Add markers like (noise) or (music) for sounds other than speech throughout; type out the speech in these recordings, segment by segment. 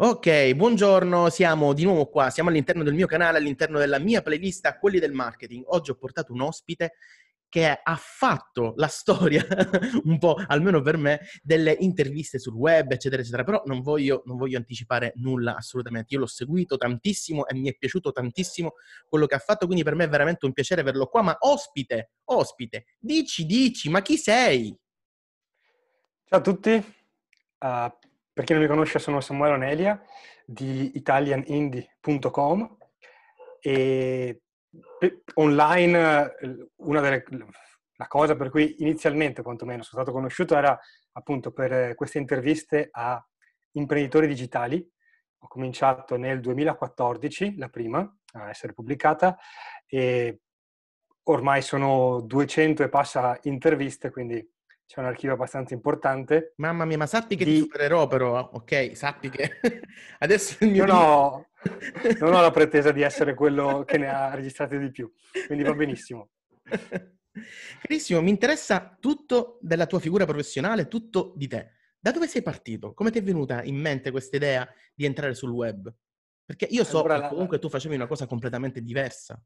Ok, buongiorno, siamo di nuovo qua, siamo all'interno del mio canale, all'interno della mia playlist quelli del marketing. Oggi ho portato un ospite che ha fatto la (laughs) storia, un po', almeno per me, delle interviste sul web, eccetera, eccetera. Però non voglio, non voglio anticipare nulla assolutamente. Io l'ho seguito tantissimo e mi è piaciuto tantissimo quello che ha fatto, quindi per me è veramente un piacere averlo qua. Ma ospite, ospite, dici, dici, ma chi sei? Ciao a tutti, uh, per chi non mi conosce sono Samuele Onelia di italianindie.com e online una delle, la cosa per cui inizialmente quantomeno sono stato conosciuto era appunto per queste interviste a imprenditori digitali. Ho cominciato nel 2014, la prima a essere pubblicata, e ormai sono 200 e passa interviste, quindi c'è un archivio abbastanza importante. Mamma mia, ma sappi che di... ti supererò però, ok? Sappi che (laughs) adesso il mio... Non ho, (laughs) non ho la pretesa di essere quello che ne ha registrate di più, quindi va benissimo. Carissimo, mi interessa tutto della tua figura professionale, tutto di te. Da dove sei partito? Come ti è venuta in mente questa idea di entrare sul web? Perché io so allora, che comunque tu facevi una cosa completamente diversa.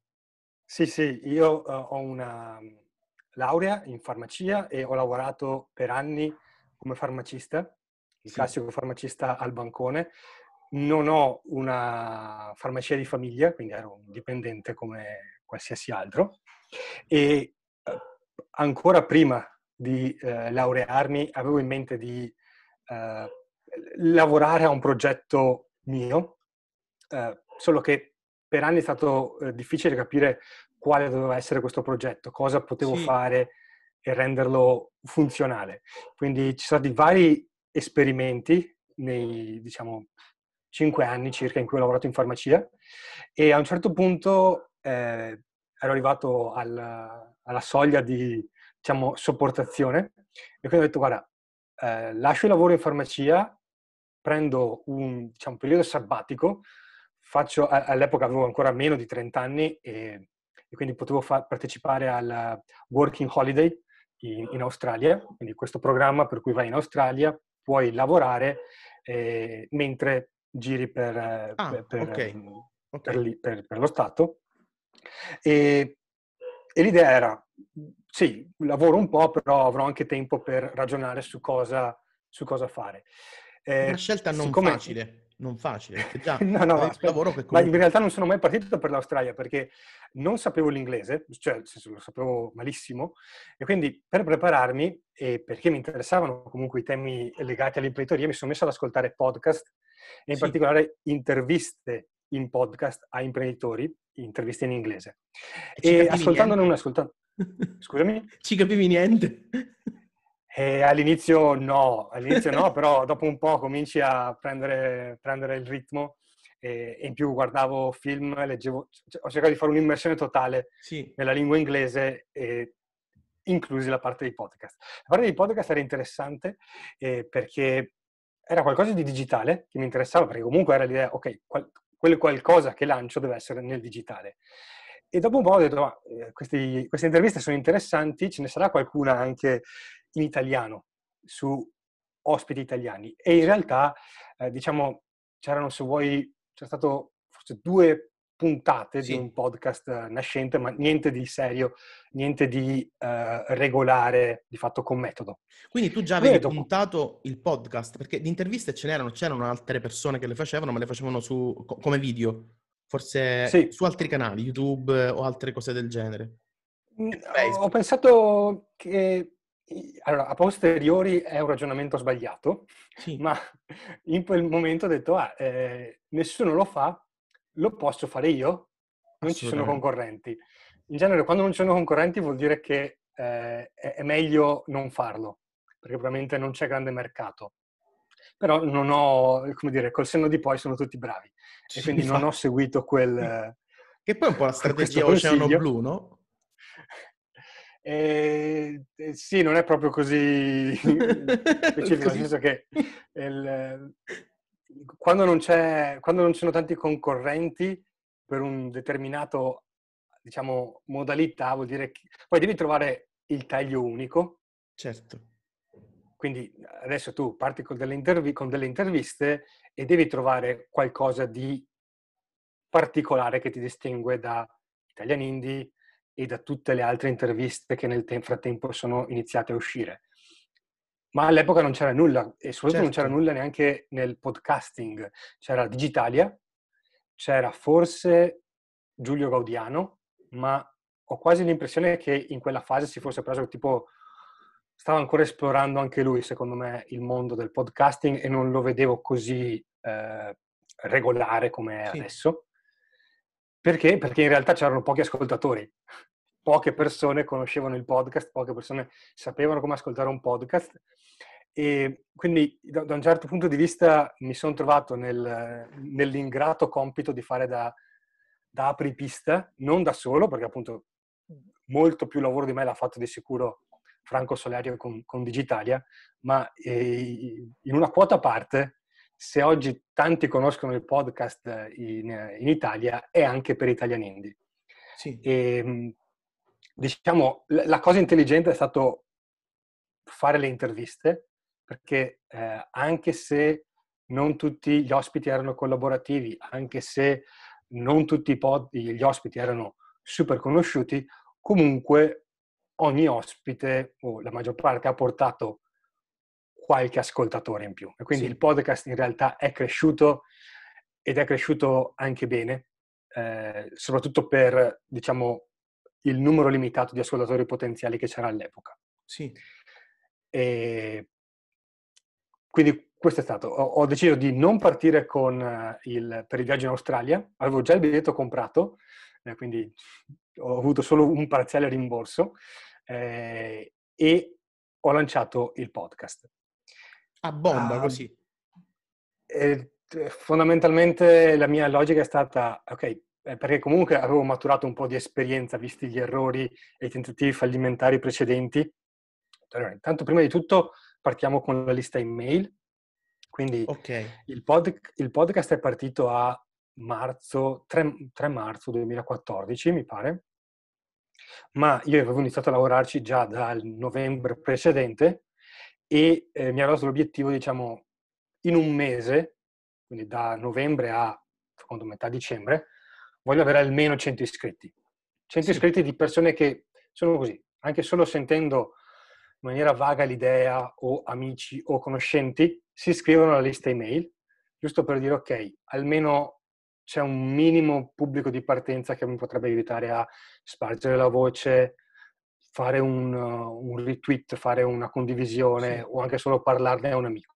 Sì, sì, io uh, ho una laurea in farmacia e ho lavorato per anni come farmacista, il sì. classico farmacista al bancone. Non ho una farmacia di famiglia, quindi ero un dipendente come qualsiasi altro. E eh, ancora prima di eh, laurearmi avevo in mente di eh, lavorare a un progetto mio, eh, solo che per anni è stato eh, difficile capire quale doveva essere questo progetto, cosa potevo sì. fare e renderlo funzionale. Quindi ci sono stati vari esperimenti nei, diciamo, cinque anni circa in cui ho lavorato in farmacia e a un certo punto eh, ero arrivato alla, alla soglia di, diciamo, sopportazione e quindi ho detto, guarda, eh, lascio il lavoro in farmacia, prendo un diciamo, periodo sabbatico, faccio, all'epoca avevo ancora meno di 30 anni e e quindi potevo fa- partecipare al Working Holiday in, in, Australia, quindi questo programma per cui vai in Australia, puoi lavorare eh, mentre giri per, ah, per, per, okay. Okay. per, per lo Stato. E, e, l'idea era, sì, lavoro un po', però avrò anche tempo per ragionare su cosa, su cosa fare. Eh, Una scelta non siccome... facile non facile, già (laughs) no, no, lavoro che comunque... Ma in realtà non sono mai partito per l'Australia perché non sapevo l'inglese, cioè lo sapevo malissimo, e quindi per prepararmi e perché mi interessavano comunque i temi legati all'imprenditoria mi sono messo ad ascoltare podcast e in sì. particolare interviste in podcast a imprenditori, interviste in inglese. E, e ascoltandone una, ascoltando... (laughs) Scusami? Ci capivi niente? E all'inizio no, all'inizio no, però dopo un po' cominci a prendere, prendere il ritmo e, e, in più guardavo film, leggevo, cioè, ho cercato di fare un'immersione totale sì. nella lingua inglese, e, inclusi la parte dei podcast. La parte dei podcast era interessante eh, perché era qualcosa di digitale che mi interessava, perché comunque era l'idea, ok, qual, quel qualcosa che lancio deve essere nel digitale. E dopo un po' ho detto, ma eh, questi, queste interviste sono interessanti, ce ne sarà qualcuna anche in italiano su ospiti italiani. E in realtà eh, diciamo c'erano se vuoi c'è stato forse due puntate sì. di un podcast nascente ma niente di serio niente di uh, regolare di fatto con metodo. Quindi tu già avevi dopo... puntato il podcast perché di interviste ce n'erano c'erano altre persone che le facevano ma le facevano su come video forse sì. su altri canali YouTube o altre cose del genere mm, ho pensato che allora, a posteriori è un ragionamento sbagliato, sì. (laughs) ma in quel momento ho detto, ah, eh, nessuno lo fa, lo posso fare io, non ci sono concorrenti. In genere quando non ci sono concorrenti vuol dire che eh, è meglio non farlo, perché probabilmente non c'è grande mercato. Però non ho, come dire, col senno di poi sono tutti bravi. Sì, e quindi non ho seguito quel... Che poi è un po' la (laughs) strategia Oceano Blu, no? Eh, (laughs) eh, sì, non è proprio così (laughs) specifico, nel senso che il, quando, non quando, non ci sono tanti concorrenti per un determinato, diciamo, modalità, vuol dire che poi devi trovare il taglio unico. Certo. Quindi adesso tu parti con delle, intervi- con delle interviste e devi trovare qualcosa di particolare che ti distingue da Italian Indie e da tutte le altre interviste che nel te- frattempo sono iniziate a uscire. Ma all'epoca non c'era nulla e soprattutto certo. non c'era certo. nulla neanche nel podcasting. C'era Digitalia, c'era forse Giulio Gaudiano, ma ho quasi l'impressione che in quella fase si fosse preso tipo stava ancora esplorando anche lui, secondo me, il mondo del podcasting e non lo vedevo così eh, regolare come sì. adesso. Perché? Perché in realtà c'erano pochi ascoltatori. Poche persone conoscevano il podcast, poche persone sapevano come ascoltare un podcast. E quindi da, da un certo punto di vista mi sono trovato nel, nell'ingrato compito di fare da, da apripista, non da solo, perché appunto molto più lavoro di me l'ha fatto di sicuro Franco Solerio con, con Digitalia, ma eh, in una quota a parte, se oggi tanti conoscono il podcast in, in Italia, è anche per Italian Indie. Sì. E, ehm, diciamo, la cosa intelligente è stato fare le interviste, perché eh, anche se non tutti gli ospiti erano collaborativi, anche se non tutti pod, gli ospiti erano super conosciuti, comunque ogni ospite, o la maggior parte, ha portato qualche ascoltatore in più. E quindi sì. il podcast in realtà è cresciuto ed è cresciuto anche bene, eh, soprattutto per, diciamo, il numero limitato di ascoltatori potenziali che c'era all'epoca. Sì. E quindi questo è stato. Ho, ho deciso di non partire con il, per il viaggio in Australia, avevo già il biglietto comprato, eh, quindi ho avuto solo un parziale rimborso eh, e ho lanciato il podcast. A bomba, uh, così. E, fondamentalmente la mia logica è stata, ok, eh, perché comunque avevo maturato un po' di esperienza, visti gli errori e i tentativi fallimentari precedenti. Allora, intanto, prima di tutto, partiamo con la lista email. Quindi okay. il, pod, il, podcast è partito a marzo, 3, 3 marzo 2014, mi pare ma io avevo iniziato a lavorarci già dal novembre precedente e eh, mi ero dato l'obiettivo, diciamo, in un mese, quindi da novembre a, secondo metà dicembre, voglio avere almeno 100 iscritti. 100 sì. iscritti di persone che sono così, anche solo sentendo in maniera vaga l'idea o amici o conoscenti, si iscrivono alla lista email, giusto per dire ok, almeno c'è un minimo pubblico di partenza che mi potrebbe aiutare a spargere la voce, fare un, un retweet, fare una condivisione sì. o anche solo parlarne a un amico.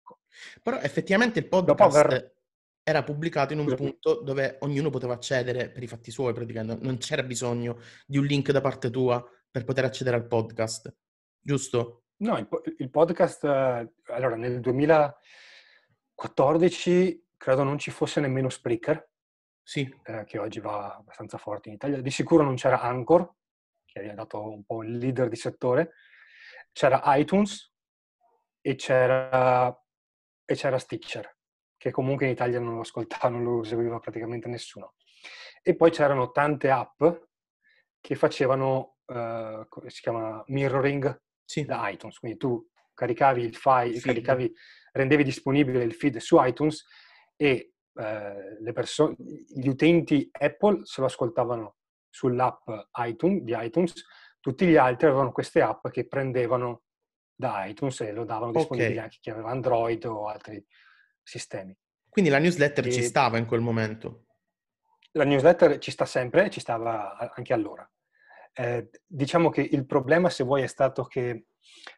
Però effettivamente il podcast aver... era pubblicato in un Scusami. punto dove ognuno poteva accedere per i fatti suoi, praticamente. Non c'era bisogno di un link da parte tua per poter accedere al podcast, giusto? No, il, il podcast, allora nel 2014 credo non ci fosse nemmeno Spreaker, sì. eh, che oggi va abbastanza forte in Italia. Di sicuro non c'era Anchor, che è dato un po' il leader di settore, c'era iTunes e c'era, e c'era Stitcher, che comunque in Italia non lo ascoltava, non lo seguiva praticamente nessuno. E poi c'erano tante app che facevano, come si chiama, mirroring sì. da iTunes. Quindi tu caricavi il file, caricavi, rendevi disponibile il feed su iTunes e eh, le persone, gli utenti Apple se lo ascoltavano sull'app iTunes, di iTunes, tutti gli altri avevano queste app che prendevano da iTunes e lo davano disponibile okay. anche chi aveva Android o altri sistemi. Quindi la newsletter e ci stava in quel momento? La newsletter ci sta sempre, ci stava anche allora. Eh, diciamo che il problema, se vuoi, è stato che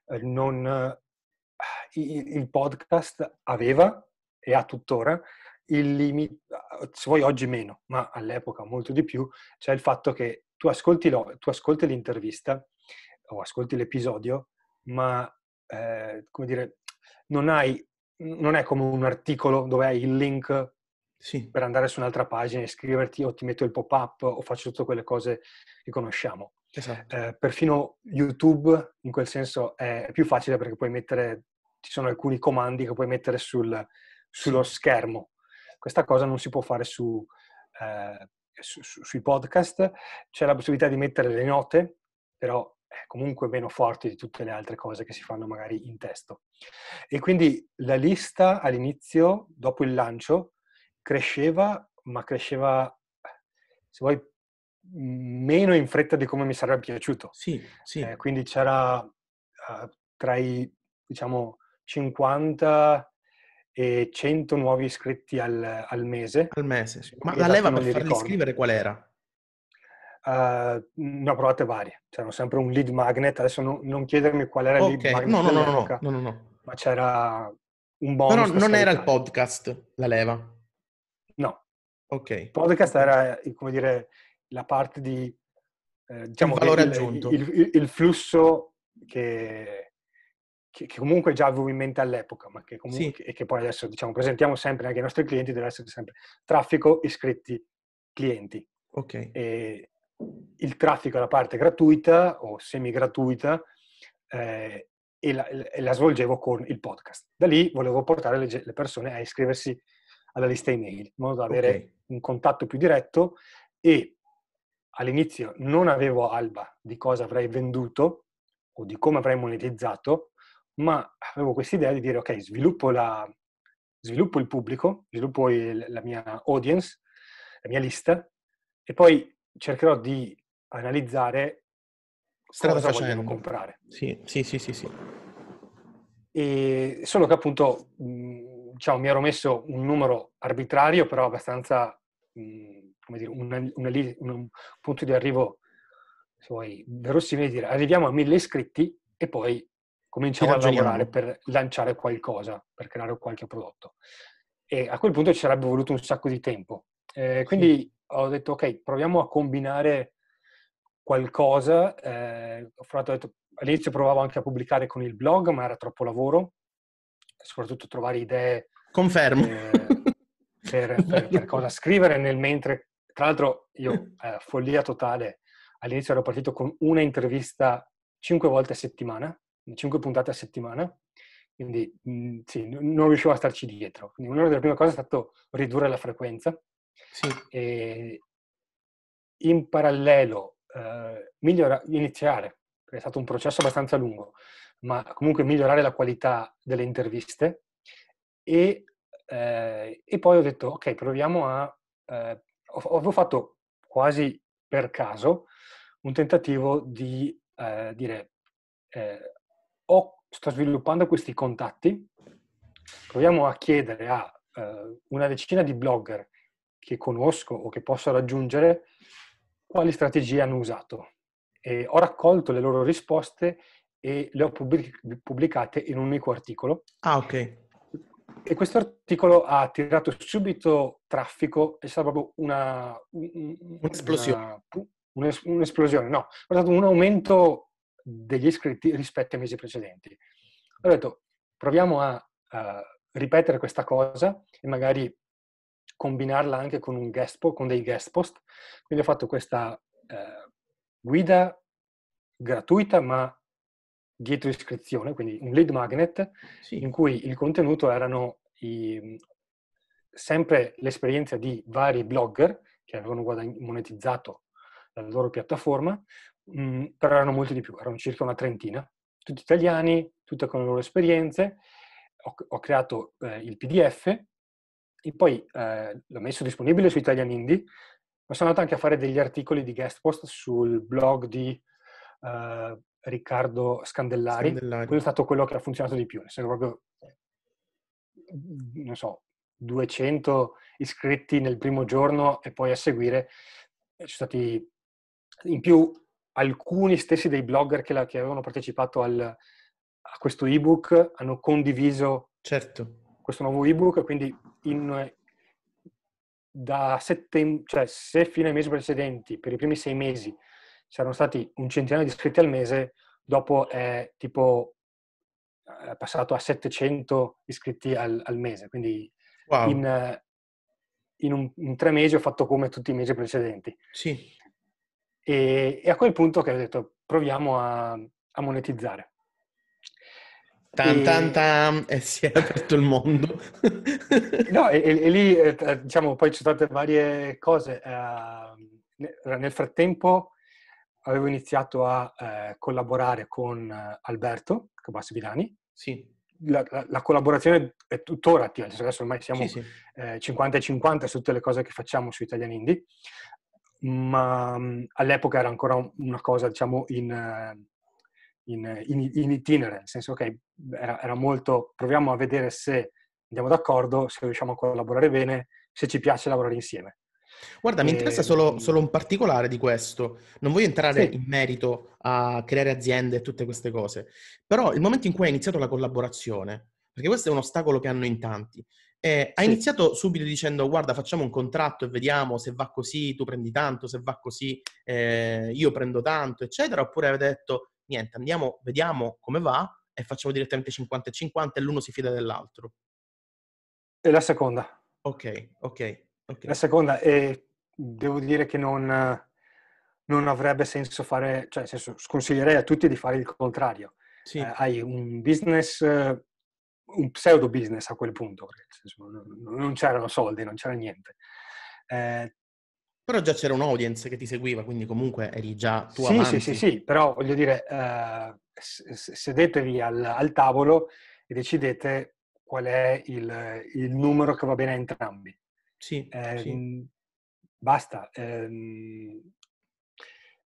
eh, non, eh, il podcast aveva e ha tuttora il limite, se vuoi oggi meno, ma all'epoca molto di più, c'è il fatto che tu ascolti, lo, tu ascolti l'intervista o ascolti l'episodio, ma eh, come dire, non, hai, non è come un articolo dove hai il link sì. per andare su un'altra pagina, iscriverti o ti metto il pop-up o faccio tutte quelle cose che conosciamo. Esatto. Eh, perfino YouTube in quel senso è più facile perché puoi mettere, ci sono alcuni comandi che puoi mettere sul, sullo schermo questa cosa non si può fare su, eh, su, su, sui podcast. C'è la possibilità di mettere le note, però comunque meno forti di tutte le altre cose che si fanno magari in testo. E quindi la lista all'inizio, dopo il lancio, cresceva, ma cresceva, se vuoi, meno in fretta di come mi sarebbe piaciuto. Sì, sì. Eh, quindi c'era uh, tra i, diciamo, 50 e 100 nuovi iscritti al, al mese. Al mese, sì. Ma la leva per farli ricordo. iscrivere qual era? Uh, ne ho provate varie. C'era sempre un lead magnet. Adesso no, non chiedermi qual era il okay. lead magnet. No, no, no, no, no, no. Ma c'era un bonus. Però non era il podcast la leva. No. Ok. Il podcast era, come dire, la parte di... Eh, diciamo, il valore il, aggiunto. Il, il, il flusso che, che, che, comunque già avevo in mente all'epoca, ma che comunque, sì. e che poi adesso diciamo, presentiamo sempre anche ai nostri clienti, deve essere sempre traffico, iscritti, clienti. Ok. E, il traffico è la parte gratuita o semi-gratuita eh, e, la, e, la, svolgevo con il podcast. Da lì volevo portare le, le, persone a iscriversi alla lista email, in modo da avere okay. un contatto più diretto e all'inizio non avevo alba di cosa avrei venduto o di come avrei monetizzato, ma avevo questa idea di dire ok, sviluppo, la, sviluppo il pubblico, sviluppo il, la mia audience, la mia lista e poi cercherò di analizzare Strada cosa facendo. vogliono comprare. Sì, sì, sì, sì, sì. E solo che appunto, diciamo, mi ero messo un numero arbitrario, però abbastanza, come dire, una, una, un punto di arrivo, se vuoi, verosimile, dire arriviamo a mille iscritti e poi cominciamo a lavorare per lanciare qualcosa, per creare qualche prodotto. E a quel punto ci sarebbe voluto un sacco di tempo. Eh, quindi sì ho detto ok, proviamo a combinare qualcosa. Eh, detto, all'inizio provavo anche a pubblicare con il blog, ma era troppo lavoro, soprattutto trovare idee. Confermo. Eh, per, (laughs) per, per, cosa scrivere nel mentre. Tra l'altro io, eh, follia totale, all'inizio ero partito con una intervista cinque volte a settimana, cinque puntate a settimana, quindi mh, mm, sì, non riuscivo a starci dietro. Quindi una delle prime cose è stato ridurre la frequenza sì. E in parallelo eh, migliora, iniziare, perché è stato un processo abbastanza lungo, ma comunque migliorare la qualità delle interviste e, eh, e poi ho detto ok, proviamo a... Eh, avevo fatto quasi per caso un tentativo di eh, dire eh, ho, sto sviluppando questi contatti, proviamo a chiedere a eh, una decina di blogger che conosco o che posso raggiungere, quali strategie hanno usato. E ho raccolto le loro risposte e le ho pubblicate in un unico articolo. Ah, ok. E questo articolo ha attirato subito traffico, è stata proprio una... un'esplosione. Una, un'esplosione, no. È stato un aumento degli iscritti rispetto ai mesi precedenti. Ho detto, proviamo a, a ripetere questa cosa e magari combinarla anche con, un guest post, con dei guest post. Quindi ho fatto questa eh, guida gratuita ma dietro iscrizione, quindi un lead magnet sì. in cui il contenuto erano i, sempre l'esperienza di vari blogger che avevano monetizzato la loro piattaforma, mh, mm, però erano molti di più, erano circa una trentina, tutti italiani, tutte con le loro esperienze. Ho, ho creato eh, il PDF e poi eh, l'ho messo disponibile su Italian Indie, ma sono andato anche a fare degli articoli di guest post sul blog di uh, Riccardo Scandellari. Scandellari. Quello è stato quello che ha funzionato di più, nel senso proprio, non so, 200 iscritti nel primo giorno e poi a seguire ci sono stati in più alcuni stessi dei blogger che, la, che avevano partecipato al, a questo ebook hanno condiviso certo questo nuovo ebook, quindi in, da settembre, cioè se fino ai mesi precedenti, per i primi sei mesi, c'erano stati un centinaio di iscritti al mese, dopo è tipo è passato a 700 iscritti al, al mese, quindi wow. in, in, un, in, tre mesi ho fatto come tutti i mesi precedenti. Sì. E, e a quel punto che ho detto proviamo a, a monetizzare. Tan, tan, tan, (laughs) e si è aperto il mondo. (laughs) no, e, e, lì, eh, diciamo, poi ci sono state varie cose. Uh, nel frattempo avevo iniziato a eh, collaborare con eh, Alberto Cabassi Vilani. Sì. La, la, la, collaborazione è tuttora attiva, adesso ormai siamo sì, sì. Eh, 50 e 50 su tutte le cose che facciamo su Italian Indie, ma mh, all'epoca era ancora una cosa, diciamo, in, eh, in, in, in itinere, nel senso che era, era molto, proviamo a vedere se andiamo d'accordo, se riusciamo a collaborare bene, se ci piace lavorare insieme. Guarda, mi interessa solo, ehm, solo, un particolare di questo. Non voglio entrare sì. in merito a creare aziende e tutte queste cose, però il momento in cui hai iniziato la collaborazione, perché questo è un ostacolo che hanno in tanti, eh, hai sì. iniziato subito dicendo guarda facciamo un contratto e vediamo se va così tu prendi tanto, se va così eh, io prendo tanto, eccetera, oppure avete detto niente, andiamo, vediamo come va e facciamo direttamente 50 e 50 e l'uno si fida dell'altro. E la seconda. Ok, ok. Okay. La seconda, e devo dire che non, non, avrebbe senso fare, cioè nel senso, sconsiglierei a tutti di fare il contrario. Sì. Eh, hai un business, un pseudo business a quel punto, senso, non, c'erano soldi, non c'era niente. Eh, però già c'era un audience che ti seguiva, quindi comunque eri già tu sì, avanti. Sì, sì, sì, però voglio dire, eh, sedetevi al, al, tavolo e decidete qual è il, il numero che va bene a entrambi. Sì, eh, sì. Basta. Eh,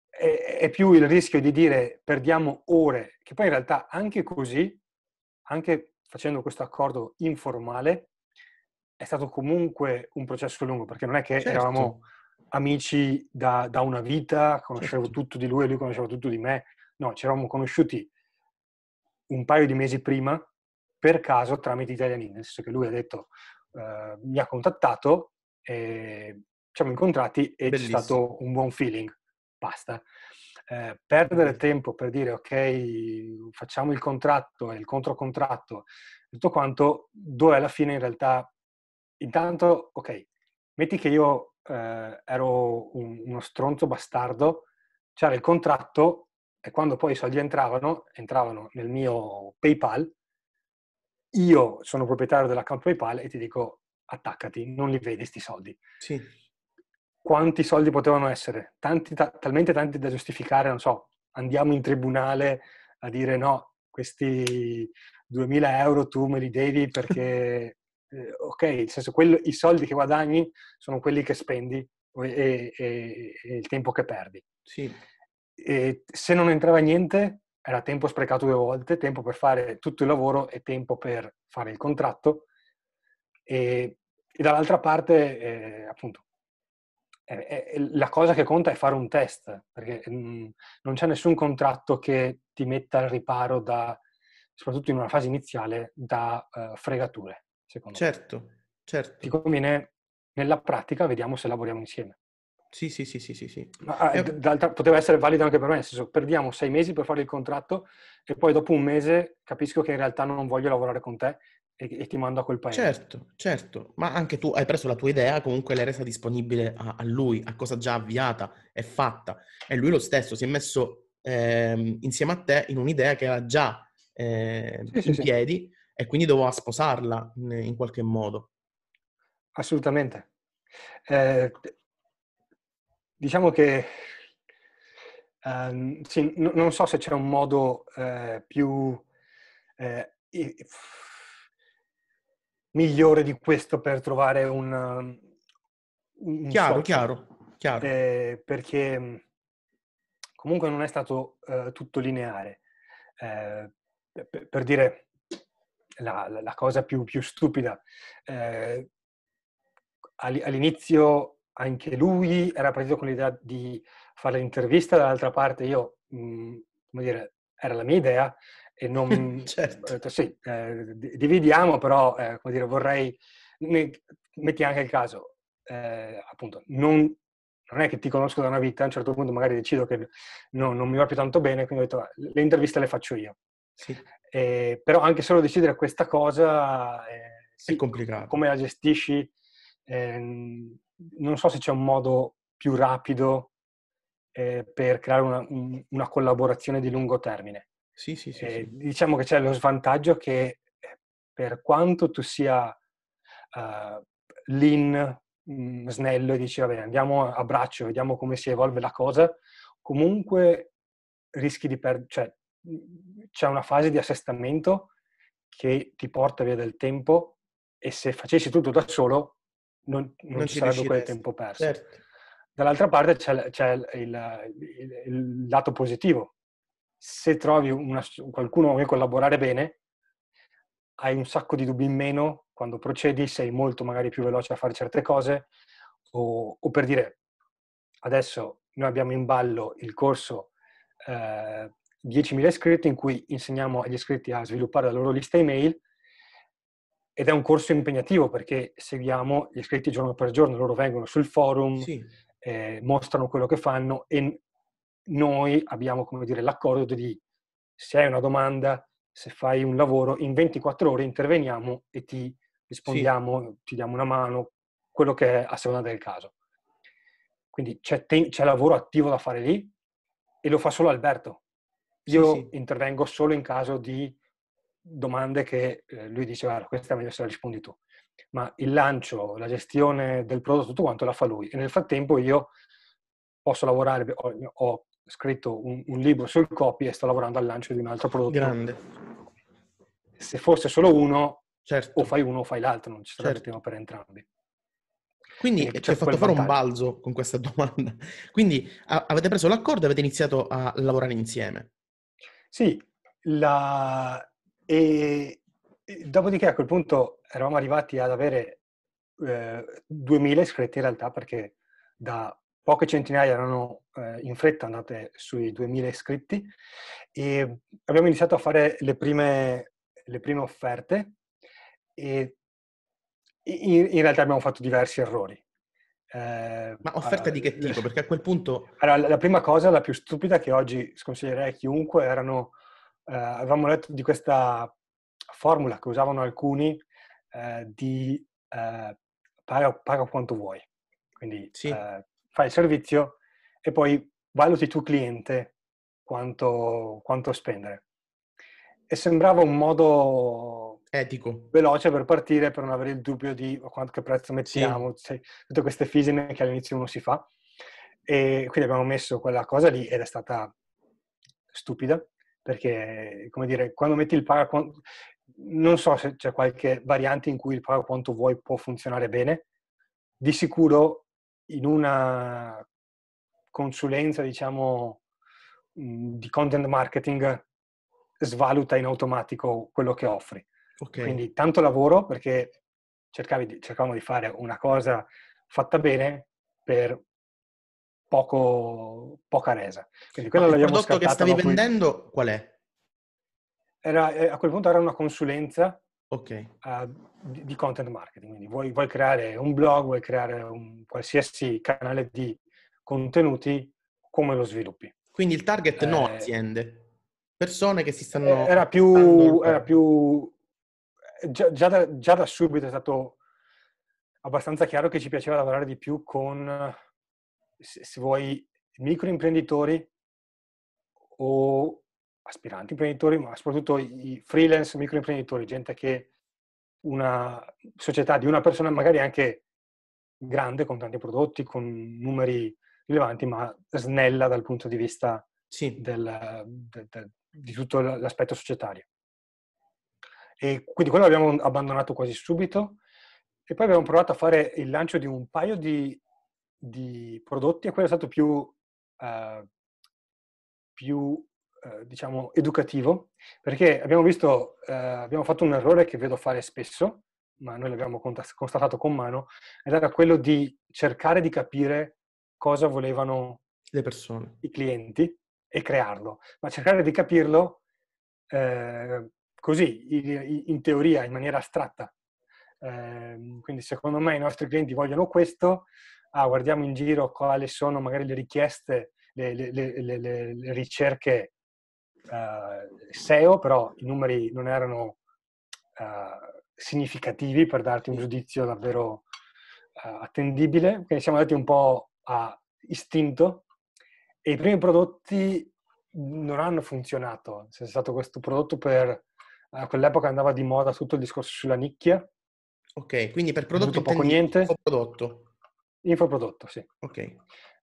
è, è, più il rischio di dire perdiamo ore, che poi in realtà anche così, anche facendo questo accordo informale, è stato comunque un processo lungo, perché non è che certo. eravamo amici da, da, una vita, conoscevo certo. tutto di lui e lui conosceva tutto di me. No, ci eravamo conosciuti un paio di mesi prima, per caso, tramite Italiani, nel senso che lui ha detto eh, mi ha contattato, e ci siamo incontrati e Bellissimo. c'è stato un buon feeling. Basta. Eh, perdere tempo per dire ok, facciamo il contratto e il controcontratto, tutto quanto, dove alla fine in realtà, intanto, ok, metti che io eh, ero un, uno stronzo bastardo, c'era il contratto e quando poi i soldi entravano, entravano nel mio PayPal, io sono proprietario dell'account PayPal e ti dico attaccati, non li vedi sti soldi. Sì. Quanti soldi potevano essere? Tanti, ta- talmente tanti da giustificare, non so, andiamo in tribunale a dire no, questi 2000 euro tu me li devi (laughs) perché, eh, ok, nel senso, quello, i soldi che guadagni sono quelli che spendi e, e, e il tempo che perdi. Sì. E se non entrava niente, era tempo sprecato due volte, tempo per fare tutto il lavoro e tempo per fare il contratto. E, e dall'altra parte, eh, appunto, la cosa che conta è fare un test, perché mm, non c'è nessun contratto che ti metta al riparo da, soprattutto in una fase iniziale, da uh, fregature, secondo certo, me. Certo, Ti conviene, nella pratica, vediamo se lavoriamo insieme. Sì, sì, sì, sì, sì. sì. Ma, eh, poteva essere valido anche per me, nel senso, perdiamo sei mesi per fare il contratto e poi dopo un mese capisco che in realtà non voglio lavorare con te e, e ti mando a quel paese. Certo, certo, ma anche tu hai preso la tua idea, comunque l'hai resa disponibile a, a lui, a cosa già avviata e fatta. E lui lo stesso si è messo eh, insieme a te in un'idea che era già eh, sì, in sì, piedi sì. e quindi doveva sposarla in, in qualche modo. Assolutamente. Eh, Diciamo che um, sì, n- non so se c'è un modo eh, più eh, migliore di questo per trovare un, un chiaro, chiaro, chiaro. Eh, perché comunque non è stato eh, tutto lineare. Eh, per, per, dire la, la cosa più, più stupida, eh, all'inizio anche lui era partito con l'idea di fare l'intervista, dall'altra parte io, mh, mhmm, come dire, era la mia idea e non... (laughs) certo. detto, sì, eh, dividiamo, però, eh, come dire, vorrei... metti anche il caso, eh, appunto, non, non, è che ti conosco da una vita, a un certo punto magari decido che no, non mi va più tanto bene, quindi ho detto, le interviste le faccio io. Sì. Eh, però anche solo decidere questa cosa... Eh, sì, è complicato. Come la gestisci? Ehm, non so se c'è un modo più rapido eh, per creare una, un, una, collaborazione di lungo termine. Sì, sì, sì, eh, sì, Diciamo che c'è lo svantaggio che eh, per quanto tu sia uh, lean, mh, mm, snello e dici va bene, andiamo a braccio, vediamo come si evolve la cosa, comunque rischi di perdere, cioè c'è una fase di assestamento che ti porta via del tempo e se facessi tutto da solo non, non, non ci sarebbe quel tempo perso. Certo. Dall'altra parte c'è, c'è il, il, il, lato positivo. Se trovi una, qualcuno con cui collaborare bene, hai un sacco di dubbi in meno quando procedi, sei molto magari più veloce a fare certe cose o, o per dire adesso noi abbiamo in ballo il corso eh, 10.000 iscritti in cui insegniamo agli iscritti a sviluppare la loro lista email ed è un corso impegnativo perché seguiamo gli iscritti giorno per giorno, loro vengono sul forum, sì. eh, mostrano quello che fanno e noi abbiamo, come dire, l'accordo di se hai una domanda, se fai un lavoro, in 24 ore interveniamo e ti rispondiamo, sì. ti diamo una mano, quello che è a seconda del caso. Quindi c'è, te- c'è lavoro attivo da fare lì e lo fa solo Alberto. Io sì, intervengo solo in caso di domande che eh, lui dice, guarda, questa è meglio se la rispondi tu. Ma il lancio, la gestione del prodotto, tutto quanto la fa lui. E nel frattempo io posso lavorare, ho, ho scritto un, un, libro sul copy e sto lavorando al lancio di un altro prodotto. Grande. Se fosse solo uno, certo. o fai uno o fai l'altro, non ci sarebbe certo. tempo per entrambi. Quindi ci hai fatto fare un balzo con questa domanda. (laughs) Quindi a- avete preso l'accordo e avete iniziato a lavorare insieme. Sì, la, e, dopodiché a quel punto eravamo arrivati ad avere eh, 2000 iscritti in realtà perché da poche centinaia erano eh, in fretta andate sui 2000 iscritti e abbiamo iniziato a fare le prime, le prime offerte e in, in, realtà abbiamo fatto diversi errori. Eh, Ma offerte di che tipo? Perché a quel punto... Allora, la prima cosa, la più stupida che oggi sconsiglierei a chiunque, erano eh, avevamo letto di questa formula che usavano alcuni eh, di eh, paga, paga, quanto vuoi. Quindi sì. Eh, fai il servizio e poi valuti tu cliente quanto, quanto spendere. E sembrava un modo etico, veloce per partire, per non avere il dubbio di quanto che prezzo mettiamo, sì. tutte queste fisime che all'inizio uno si fa. E quindi abbiamo messo quella cosa lì ed è stata stupida perché, come dire, quando metti il quanto... Non so se c'è qualche variante in cui il quanto vuoi può funzionare bene. Di sicuro in una consulenza, diciamo, di content marketing svaluta in automatico quello che offri. Okay. Quindi tanto lavoro perché cercavi di, cercavamo di fare una cosa fatta bene per poco, poca resa. Quindi quello Ma il prodotto che stavi vendendo qual è? Era, eh, a quel punto era una consulenza okay. uh, di, di, content marketing. Quindi vuoi, vuoi, creare un blog, vuoi creare un qualsiasi canale di contenuti, come lo sviluppi? Quindi il target eh, non aziende, persone che si stanno... Eh, era più... Era più già, già, da, già da subito è stato abbastanza chiaro che ci piaceva lavorare di più con se vuoi, microimprenditori o aspiranti imprenditori, ma soprattutto i freelance microimprenditori, gente che una società di una persona magari anche grande, con tanti prodotti, con numeri rilevanti, ma snella dal punto di vista sì. del, del, del, di tutto l'aspetto societario. E quindi quello l'abbiamo abbandonato quasi subito e poi abbiamo provato a fare il lancio di un paio di di prodotti e quello è stato più, uh, più uh, diciamo, educativo, perché abbiamo visto, uh, abbiamo fatto un errore che vedo fare spesso, ma noi l'abbiamo constatato con mano, ed era quello di cercare di capire cosa volevano le persone, i clienti e crearlo, ma cercare di capirlo così, in teoria, in maniera astratta. Ehm, quindi secondo me i nostri clienti vogliono questo, ah, guardiamo in giro quali sono magari le richieste, le, le, le, le ricerche uh, SEO, però i numeri non erano uh, significativi per darti un giudizio davvero uh, attendibile, quindi siamo andati un po' a istinto e i primi prodotti non hanno funzionato. C'è stato questo prodotto per... A quell'epoca andava di moda tutto il discorso sulla nicchia. Ok, quindi per prodotto poco niente. prodotto. Infoprodotto, sì. Ok.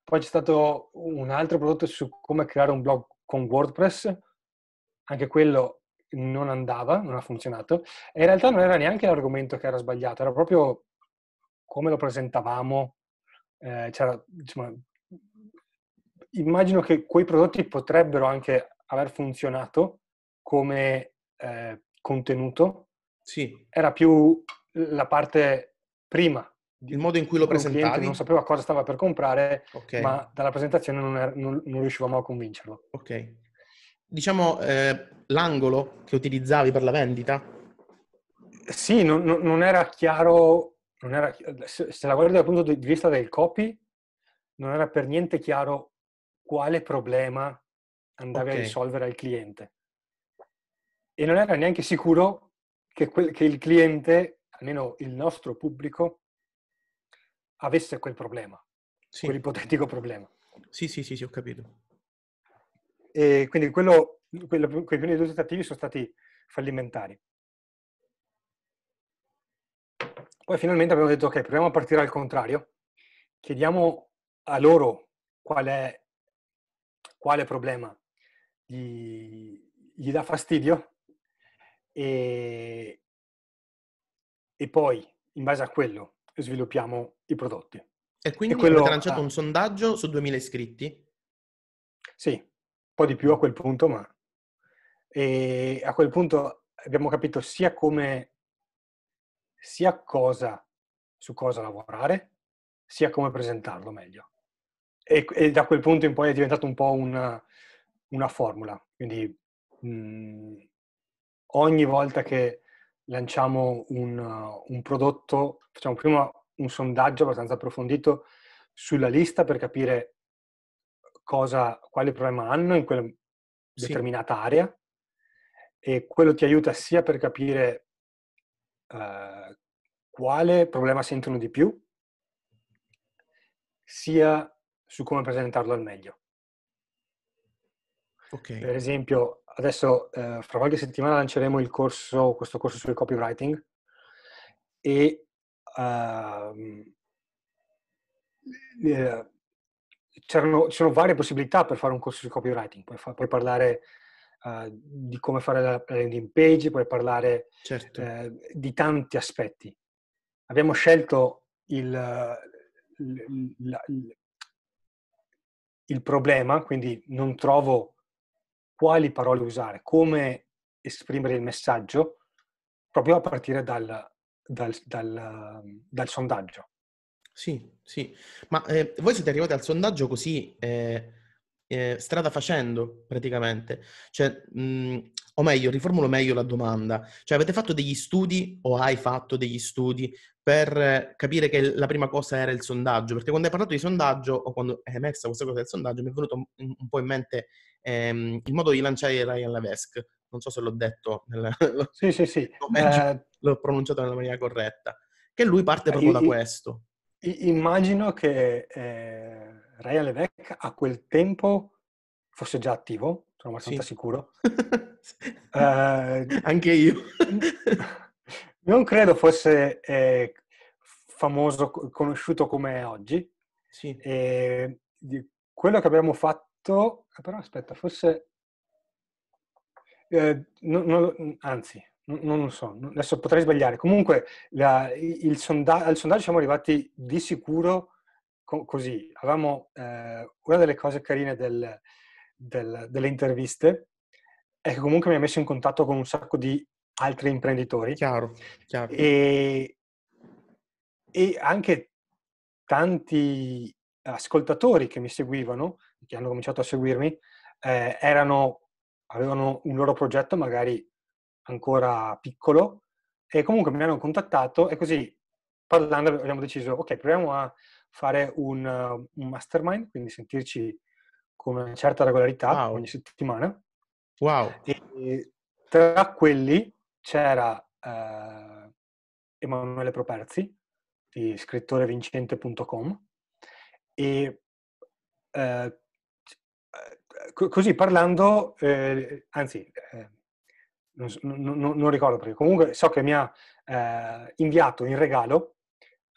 Poi c'è stato un altro prodotto su come creare un blog con WordPress, anche quello non andava, non ha funzionato. E in realtà non era neanche l'argomento che era sbagliato, era proprio come lo presentavamo. Eh, insomma, immagino che quei prodotti potrebbero anche aver funzionato come eh, contenuto. Sì. Era più la parte prima. Il modo in cui lo presentavi? non sapeva cosa stava per comprare, okay. ma dalla presentazione non, era, non, non, riuscivamo a convincerlo. Ok. Diciamo eh, l'angolo che utilizzavi per la vendita? Sì, non, non era chiaro, era, se, se la guardi dal punto di vista del copy, non era per niente chiaro quale problema andavi okay. a risolvere al cliente. E non era neanche sicuro che, quel, che il cliente, almeno il nostro pubblico, avesse quel problema, sì. quell'ipotetico problema. Sì, sì, sì, sì, ho capito. E quindi quello, quello, quei primi due tentativi sono stati fallimentari. Poi finalmente abbiamo detto, ok, proviamo a partire al contrario, chiediamo a loro qual è, quale problema gli, gli dà fastidio e, e poi, in base a quello, sviluppiamo i prodotti. E quindi e quello, avete lanciato ah, un sondaggio su 2000 iscritti? Sì, po' di più a quel punto, ma e a quel punto abbiamo capito sia come, sia cosa, su cosa lavorare, sia come presentarlo meglio. E, e da quel punto in poi è diventato un po' una, una formula. Quindi mh, mhmm, ogni volta che lanciamo un, un prodotto, facciamo prima un sondaggio abbastanza approfondito sulla lista per capire cosa, quale problema hanno in quella sì. determinata area e quello ti aiuta sia per capire uh, quale problema sentono di più, sia su come presentarlo al meglio. Okay. Per esempio, adesso eh, fra qualche settimana lanceremo il corso, questo corso sul copywriting e uh, c'erano, ci sono varie possibilità per fare un corso sul copywriting. Puoi, fa, puoi parlare uh, di come fare la landing page, puoi parlare certo. uh, di tanti aspetti. Abbiamo scelto il, il, il, il problema, quindi non trovo quali parole usare, come esprimere il messaggio, proprio a partire dal, dal, dal, dal sondaggio. Sì, sì, ma eh, voi siete arrivati al sondaggio così eh, eh, strada facendo praticamente, cioè, mh, o meglio, riformulo meglio la domanda, cioè avete fatto degli studi o hai fatto degli studi per capire che la prima cosa era il sondaggio? Perché quando hai parlato di sondaggio o quando è emersa questa cosa del sondaggio mi è venuto un, un po' in mente ehm, il modo di lanciare Ryan Levesque. Non so se l'ho detto. Nel, sì, sì, sì. (laughs) Eh, l'ho pronunciato nella maniera corretta. Che lui parte eh, proprio io, da questo. Immagino che eh, Ryan Levesque a quel tempo fosse già attivo, sono abbastanza sì. sicuro. (laughs) eh, Anche io. non credo fosse eh, famoso, conosciuto come è oggi. Sì. E quello che abbiamo fatto eh, però aspetta, forse... Eh, no, no, anzi, non lo so, adesso potrei sbagliare. Comunque, la, il sonda- al sondaggio siamo arrivati di sicuro co- così. Avevamo eh, una delle cose carine del, del, delle interviste è che comunque mi ha messo in contatto con un sacco di altri imprenditori. Chiaro, chiaro. E, e anche tanti ascoltatori che mi seguivano, che hanno cominciato a seguirmi, eh, erano, avevano un loro progetto magari ancora piccolo e comunque mi hanno contattato e così parlando abbiamo deciso, ok, proviamo a fare un, un mastermind, quindi sentirci con una certa regolarità wow. ogni settimana. Wow. E tra quelli c'era eh, Emanuele Properzi di scrittorevincente.com e eh, così parlando, eh, anzi, eh, non, non, non, ricordo perché, comunque so che mi ha eh, inviato in regalo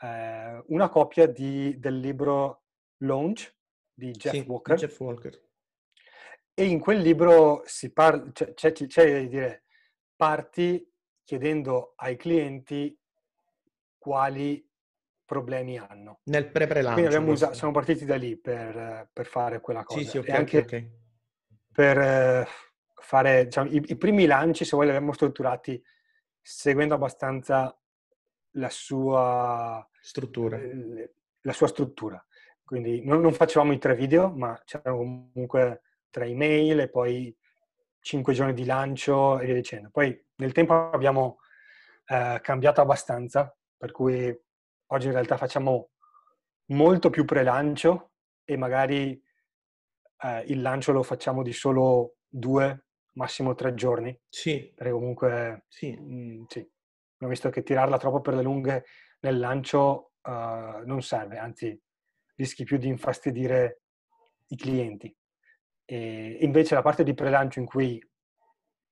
eh, una copia di, del libro Launch di Jeff Sì, Walker. Jeff Walker. E in quel libro si parla, c'è, c'è, c'è da dire, parti chiedendo ai clienti quali problemi hanno. Nel pre-prelancio. Quindi abbiamo questo. usato, siamo partiti da lì per, per fare quella cosa. Sì, sì, ok, e anche ok. per eh, fare diciamo, i, i primi lanci, se vuoi, li abbiamo strutturati seguendo abbastanza la sua, Struttura. eh, la sua struttura. Quindi non, non facevamo i tre video, ma c'erano comunque tre email e poi cinque giorni di lancio e via dicendo. Poi nel tempo abbiamo eh, cambiato abbastanza, per cui oggi in realtà facciamo molto più pre-lancio e magari eh, il lancio lo facciamo di solo due, massimo tre giorni, Sì, perché comunque sì. mm, sì, abbiamo visto che tirarla troppo per le lunghe nel lancio eh, non serve, anzi rischi più di infastidire i clienti. E invece la parte di pre-lancio in cui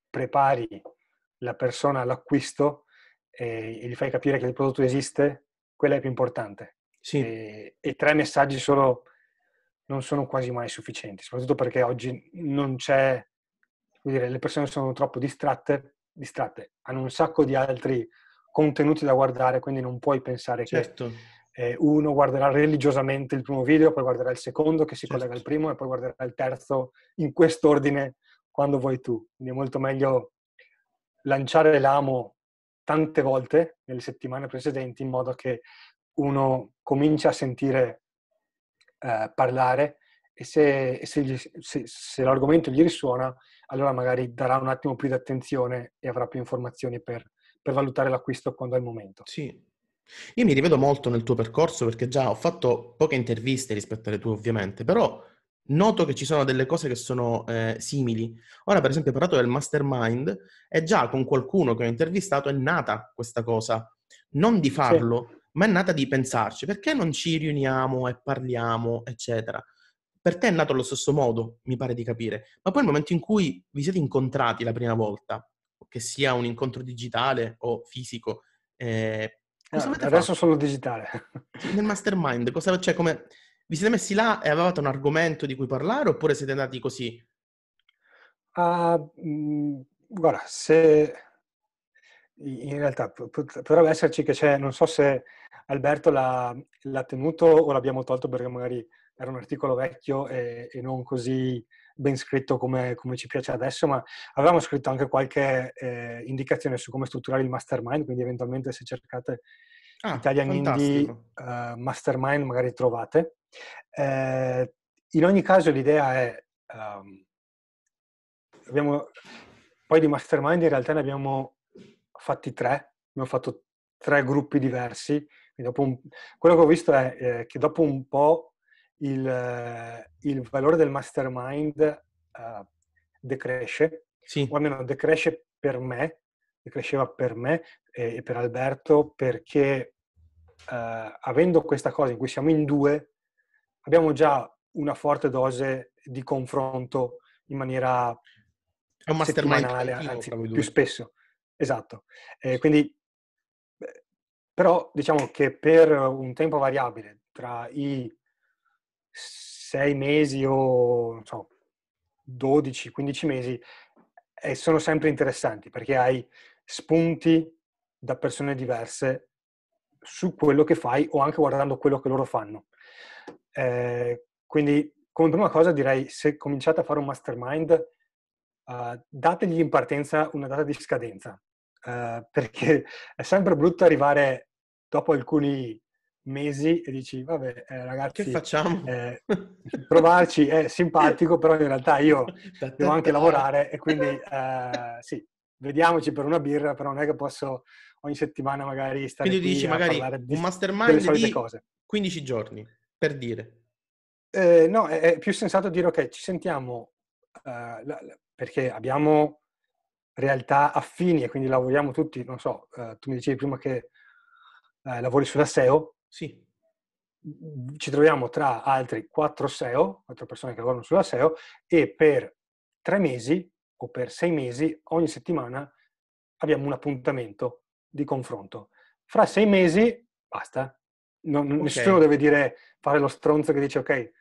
prepari la persona all'acquisto e, e gli fai capire che il prodotto esiste, quella è più importante. Sì, E, e tre messaggi solo non sono quasi mai sufficienti, soprattutto perché oggi non c'è, dire, le persone sono troppo distratte, distratte, hanno un sacco di altri contenuti da guardare, quindi non puoi pensare certo. che eh, uno guarderà religiosamente il primo video, poi guarderà il secondo che si Certo. collega al primo e poi guarderà il terzo in quest'ordine quando vuoi tu. Quindi è molto meglio lanciare l'amo tante volte nelle settimane precedenti in modo che uno comincia a sentire eh, parlare e se, se gli- se- se l'argomento gli risuona, allora magari darà un attimo più di attenzione e avrà più informazioni per, per valutare l'acquisto quando è il momento. Sì. Io mi rivedo molto nel tuo percorso perché già ho fatto poche interviste rispetto alle tue, ovviamente, però noto che ci sono delle cose che sono eh, simili. Ora, per esempio, hai parlato del mastermind e già con qualcuno che ho intervistato è nata questa cosa. Non di farlo, ma è nata di pensarci. Perché non ci riuniamo e parliamo, eccetera? Per te è nato allo stesso modo, mi pare di capire. Ma poi il momento in cui vi siete incontrati la prima volta, che sia un incontro digitale o fisico, eh, cosa Ah, avete adesso fatto? sono digitale. Nel mastermind, cosa, cioè, come, vi siete messi là e avevate un argomento di cui parlare oppure siete andati così? Ah, mh, guarda, se in realtà potrebbe esserci che c'è, non so se Alberto l'ha, l'ha tenuto o l'abbiamo tolto perché magari era un articolo vecchio e, e non così ben scritto come, come ci piace adesso, ma avevamo scritto anche qualche eh, indicazione su come strutturare il mastermind, quindi eventualmente se cercate Ah, Italian Indie fantastico. eh, Mastermind magari trovate. Eh, in ogni caso l'idea è, ehm, abbiamo, poi di Mastermind in realtà ne abbiamo fatti tre, abbiamo fatto tre gruppi diversi. Un- quello che ho visto è eh, che dopo un po' il, eh, il valore del Mastermind eh, decresce, Sì, o almeno decresce per me, decresceva per me e, e per Alberto perché eh, avendo questa cosa in cui siamo in due, abbiamo già una forte dose di confronto in maniera è un mastermind anzi più spesso. Esatto. Eh, quindi, però diciamo che per un tempo variabile, tra i sei mesi o non so, 12-15 mesi, eh, sono sempre interessanti perché hai spunti da persone diverse su quello che fai o anche guardando quello che loro fanno. Eh, quindi, come prima cosa direi, se cominciate a fare un mastermind, eh, dategli in partenza una data di scadenza, eh, perché è sempre brutto arrivare dopo alcuni mesi e dici, vabbè, eh, Che ragazzi, facciamo? eh, (laughs) provarci è simpatico, però in realtà io (laughs) devo anche lavorare e quindi eh, sì, vediamoci per una birra, però non è che posso ogni settimana magari stare Quindi qui dici a magari parlare di, un mastermind solite di cose. 15 giorni, per dire. Eh, no, è, è più sensato dire ok, ci sentiamo eh, la- la- perché abbiamo realtà affini e quindi lavoriamo tutti, non so, eh, tu mi dicevi prima che eh, lavori sulla SEO, Sì, ci troviamo tra altri quattro SEO, quattro persone che lavorano sulla SEO, e per tre mesi o per sei mesi ogni settimana abbiamo un appuntamento di confronto. Fra sei mesi basta, Non- non- Ok. nessuno deve dire fare lo stronzo che dice ok,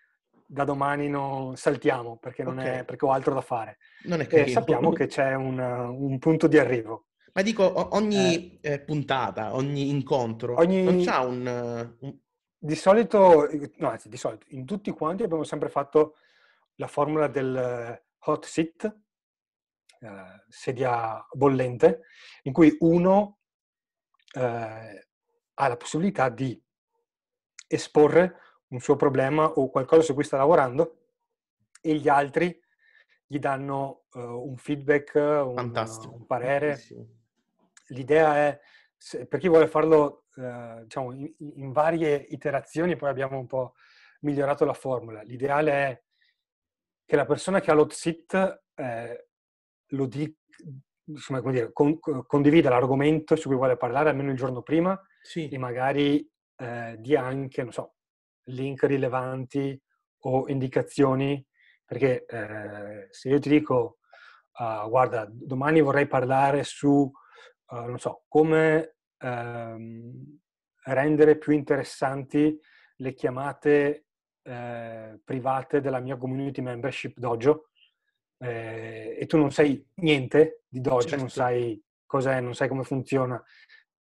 da domani non saltiamo perché, non okay. è, perché ho altro da fare. Non è e sappiamo che c'è un, un, punto di arrivo. Ma dico, ogni eh, eh, puntata, ogni incontro, ogni... non c'ha un, un... Di solito, no, anzi, di solito, in tutti quanti abbiamo sempre fatto la formula del hot seat, eh, sedia bollente, in cui uno eh, ha la possibilità di esporre un suo problema o qualcosa su cui sta lavorando e gli altri gli danno uh, un feedback, un, un parere. Bellissimo. L'idea è, se, per chi vuole farlo uh, diciamo, in, in, varie iterazioni, poi abbiamo un po' migliorato la formula. L'ideale è che la persona che ha l'hot sit eh, lo dica, insomma, come dire, con, condivida l'argomento su cui vuole parlare almeno il giorno prima sì. e magari eh, dia anche, non so, link rilevanti o indicazioni, perché eh, se io ti dico, uh, guarda, domani vorrei parlare su, uh, non so, come um, rendere più interessanti le chiamate eh, private della mia community membership Dojo, eh, e tu non sai niente di Dojo, certo. non sai cos'è, non sai come funziona,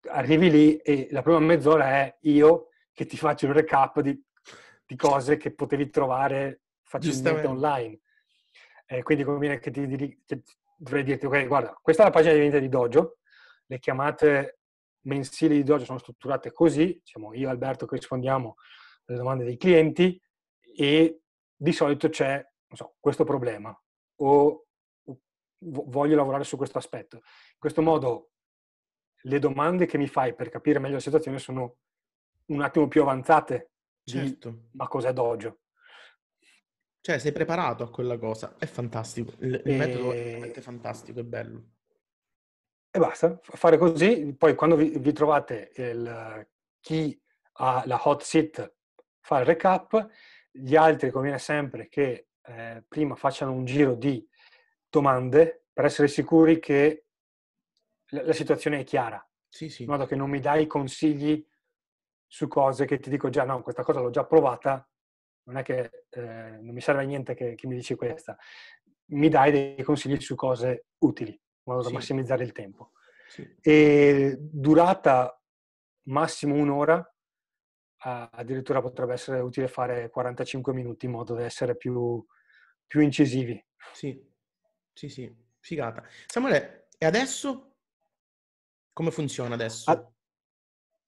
arrivi lì e la prima mezz'ora è io che ti faccio il recap di di cose che potevi trovare facilmente online. Eh, quindi conviene che ti, che dovrei dirti, ok, guarda, questa è la pagina di vendita di Dojo, le chiamate mensili di Dojo sono strutturate così, siamo io e Alberto che rispondiamo alle domande dei clienti e di solito c'è, non so, questo problema o voglio lavorare su questo aspetto. In questo modo le domande che mi fai per capire meglio la situazione sono un attimo più avanzate certo. di ma cos'è Dojo. Cioè, sei preparato a quella cosa, è fantastico, il, il e... metodo è veramente fantastico, è bello. E basta, fare così, poi quando vi, vi trovate il, chi ha la hot seat fa il recap, gli altri conviene sempre che eh, prima facciano un giro di domande per essere sicuri che la, la situazione è chiara, sì, sì. in modo che non mi dai consigli su cose che ti dico già, no, questa cosa l'ho già provata, non è che eh, non mi serve a niente che, che, mi dici questa. Mi dai dei consigli su cose utili, modo da sì. massimizzare il tempo. Sì. E durata massimo un'ora, addirittura potrebbe essere utile fare 45 minuti in modo da essere più, più incisivi. Sì, sì, sì, figata. Samuele, e adesso? Come funziona adesso? A-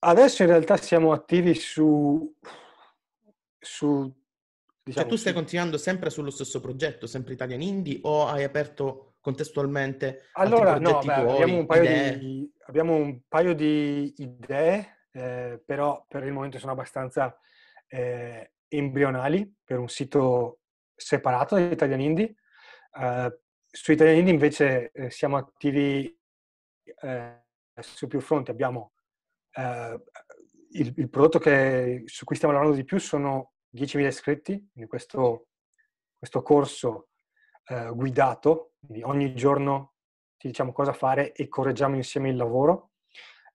Adesso in realtà siamo attivi su... su diciamo, cioè tu stai su... continuando sempre sullo stesso progetto, sempre Italian Indie, o hai aperto contestualmente allora, no, beh, abbiamo, un paio di, abbiamo un paio di idee, eh, però per il momento sono abbastanza eh, embrionali per un sito separato da Italian Indie. Uh, su Italian Indie invece eh, siamo attivi eh, su più fronti. Abbiamo eh, il, il, prodotto che, su cui stiamo lavorando di più sono 10.000 iscritti, quindi questo, questo corso eh, guidato, quindi ogni giorno ti diciamo cosa fare e correggiamo insieme il lavoro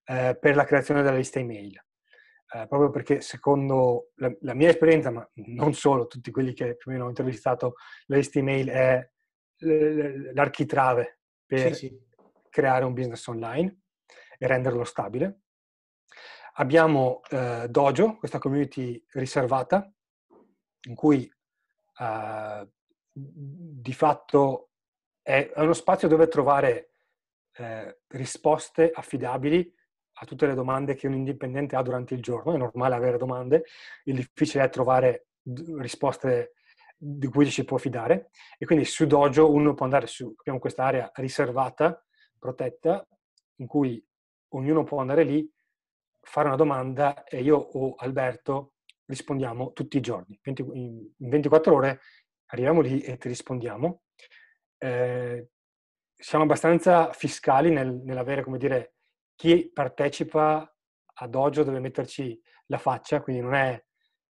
eh, per la creazione della lista email. Eh, proprio perché secondo la, la, mia esperienza, ma non solo, tutti quelli che più o meno ho intervistato, la lista email è l'architrave per sì, sì. creare un business online e renderlo stabile. Abbiamo eh, Dojo, questa community riservata, in cui eh, di fatto è, uno spazio dove trovare eh, risposte affidabili a tutte le domande che un indipendente ha durante il giorno. È normale avere domande, il difficile è trovare risposte di cui ci si può fidare. E quindi su Dojo uno può andare su, abbiamo questa area riservata, protetta, in cui ognuno può andare lì fare una domanda e io o Alberto rispondiamo tutti i giorni. in 24 ore arriviamo lì e ti rispondiamo. Eh, siamo abbastanza fiscali nel, nell'avere, come dire, chi partecipa a Dojo deve metterci la faccia, quindi non è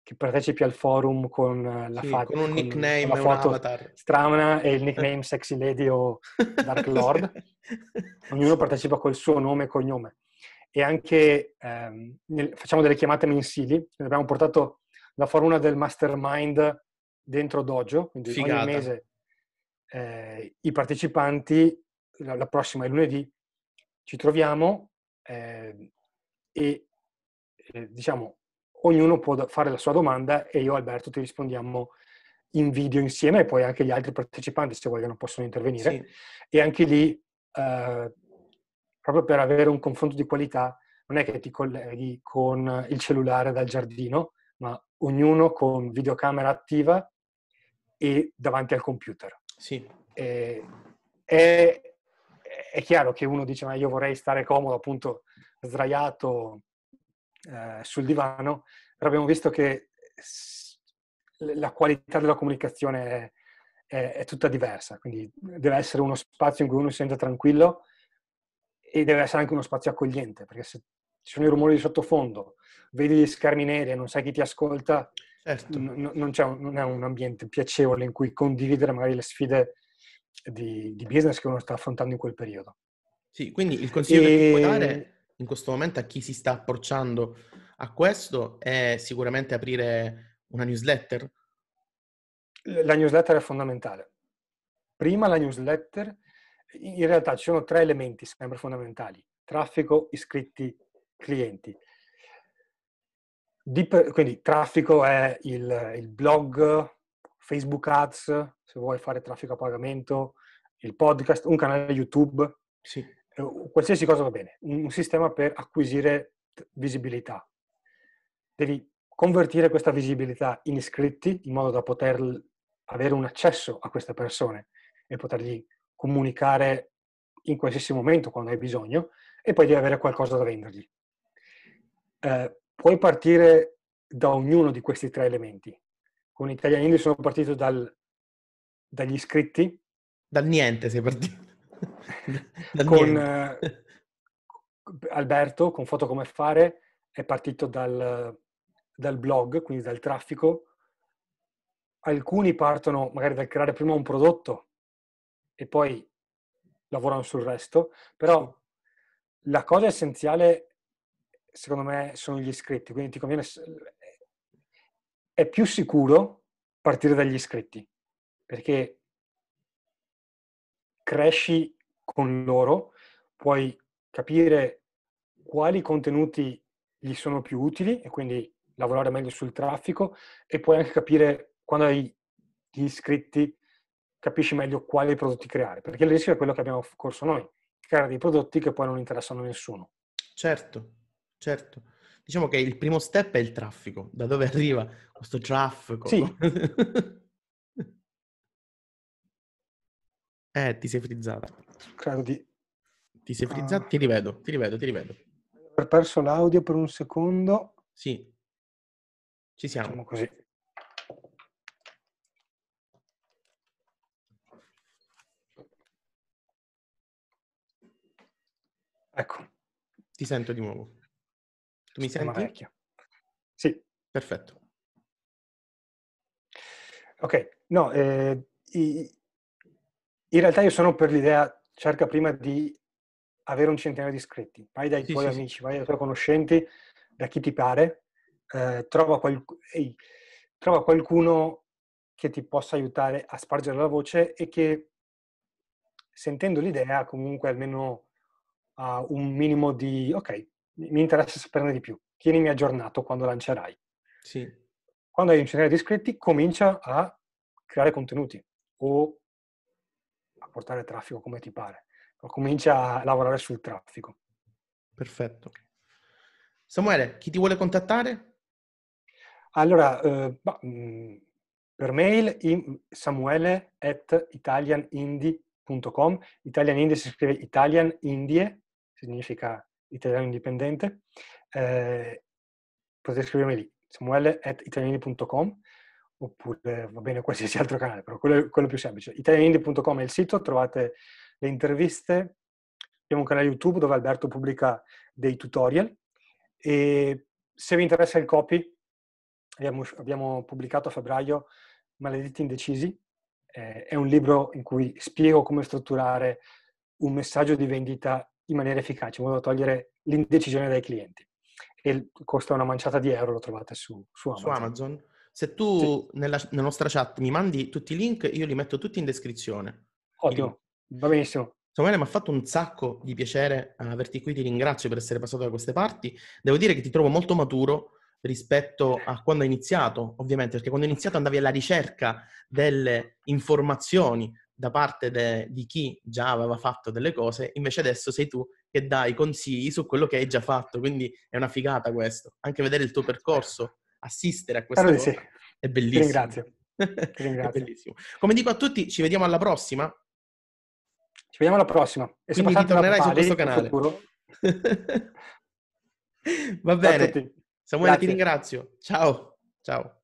che partecipi al forum con la sì, faccia con un nickname con la foto avatar. strana e il (laughs) nickname Sexy Lady o Dark Lord. (laughs) Ognuno partecipa col suo nome e cognome e anche ehm, nel, facciamo delle chiamate mensili. Abbiamo portato la formula del mastermind dentro Dojo, quindi Figata. ogni mese eh, i partecipanti, la, la prossima è lunedì, ci troviamo eh, e eh, diciamo ognuno può fare la sua domanda e io Alberto ti rispondiamo in video insieme e poi anche gli altri partecipanti se vogliono possono intervenire Sì, e anche lì eh, proprio per avere un confronto di qualità non è che ti colleghi con il cellulare dal giardino ma ognuno con videocamera attiva e davanti al computer. Sì, eh, è, è chiaro che uno dice ma io vorrei stare comodo appunto sdraiato eh, sul divano, però abbiamo visto che la qualità della comunicazione è, è- è tutta diversa, quindi deve essere uno spazio in cui uno si sente tranquillo e deve essere anche uno spazio accogliente, perché se ci sono i rumori di sottofondo, vedi gli schermi neri e non sai chi ti ascolta, certo. non, c'è un, non è un ambiente piacevole in cui condividere magari le sfide di, di business che uno sta affrontando in quel periodo. Sì, quindi il consiglio che tu puoi E- dare in questo momento a chi si sta approcciando a questo è sicuramente aprire una newsletter. La newsletter è fondamentale. Prima la newsletter, in realtà ci sono tre elementi sempre fondamentali. Traffico, iscritti, clienti. Per- quindi traffico è il, il blog, Facebook Ads, se vuoi fare traffico a pagamento, il podcast, un canale YouTube, Sì, eh, qualsiasi cosa va bene, un, un sistema per acquisire visibilità. Devi convertire questa visibilità in iscritti in modo da poter avere un accesso a queste persone e potergli comunicare in qualsiasi momento quando hai bisogno e poi devi avere qualcosa da vendergli. Eh, puoi partire da ognuno di questi tre elementi. Con Italian Indie sono partito dal- dagli iscritti, dal niente sei partito. (laughs) Dal con niente. eh, Alberto, con Foto Come Fare, è partito dal, dal blog, quindi dal traffico. Alcuni partono magari dal creare prima un prodotto e poi lavorano sul resto, però la cosa essenziale, secondo me, sono gli iscritti, quindi ti conviene... È più sicuro partire dagli iscritti, perché cresci con loro, puoi capire quali contenuti gli sono più utili e quindi lavorare meglio sul traffico e puoi anche capire quando hai gli iscritti capisci meglio quali prodotti creare, perché il rischio è quello che abbiamo corso noi, creare dei prodotti che poi non interessano a nessuno. Certo, certo. Diciamo che il primo step è il traffico. Da dove arriva questo traffico? Sì. (laughs) eh, ti sei frizzato. Credo di Ti sei? Ah. Ti rivedo, ti rivedo, ti rivedo. aver perso l'audio per un secondo, Sì, ci siamo. diciamo così. Ecco, Ti sento di nuovo. Tu mi senti? vecchio. Sì, Perfetto. ok. No, eh, i- in realtà io sono per l'idea, cerca prima di avere un centinaio di iscritti. Vai dai Sì, tuoi sì, sì. amici, vai dai tuoi conoscenti, da chi ti pare, eh, trova, qual- ehi, trova qualcuno che ti possa aiutare a spargere la voce e che sentendo l'idea comunque almeno ha un minimo di ok, mi interessa saperne di più. Tienimi aggiornato quando lancerai. Sì, Quando hai un centinaio di iscritti, comincia a creare contenuti o a portare traffico come ti pare. O comincia a lavorare sul traffico. perfetto. Samuele, chi ti vuole contattare? Allora, eh, bah, mh, per mail samuele at italianindie.com. Italian Indie si scrive Italian Indie, significa italiano indipendente. Eh, potete scrivermi lì, samuele at italianindie.com oppure va bene qualsiasi altro canale, però quello quello più semplice. Italianindie.com è il sito, trovate le interviste. Abbiamo un canale YouTube dove Alberto pubblica dei tutorial e se vi interessa il copy, abbiamo, abbiamo pubblicato a febbraio Maledetti Indecisi. Eh, è un libro in cui spiego come strutturare un messaggio di vendita in maniera efficace, in modo da togliere l'indecisione dai clienti. E costa una manciata di euro, lo trovate su, su Amazon. Su Amazon. Se tu sì. nella, nella, nostra chat mi mandi tutti i link, io li metto tutti in descrizione. Ottimo, va benissimo. Samuele, mi ha fatto un sacco di piacere averti qui, ti ringrazio per essere passato da queste parti. Devo dire che ti trovo molto maturo rispetto a quando hai iniziato, ovviamente, perché quando hai iniziato andavi alla ricerca delle informazioni da parte de, di chi già aveva fatto delle cose, invece adesso sei tu che dai consigli su quello che hai già fatto, quindi è una figata questo. Anche vedere il tuo percorso, assistere a questa allora, sì. è bellissimo. Ti ringrazio. (laughs) Ti ringrazio. bellissimo. Come dico a tutti, ci vediamo alla prossima. Ci vediamo alla prossima. E Quindi ritornerai su questo canale. (laughs) Va bene. Samuele, ti ringrazio. Ciao. Ciao.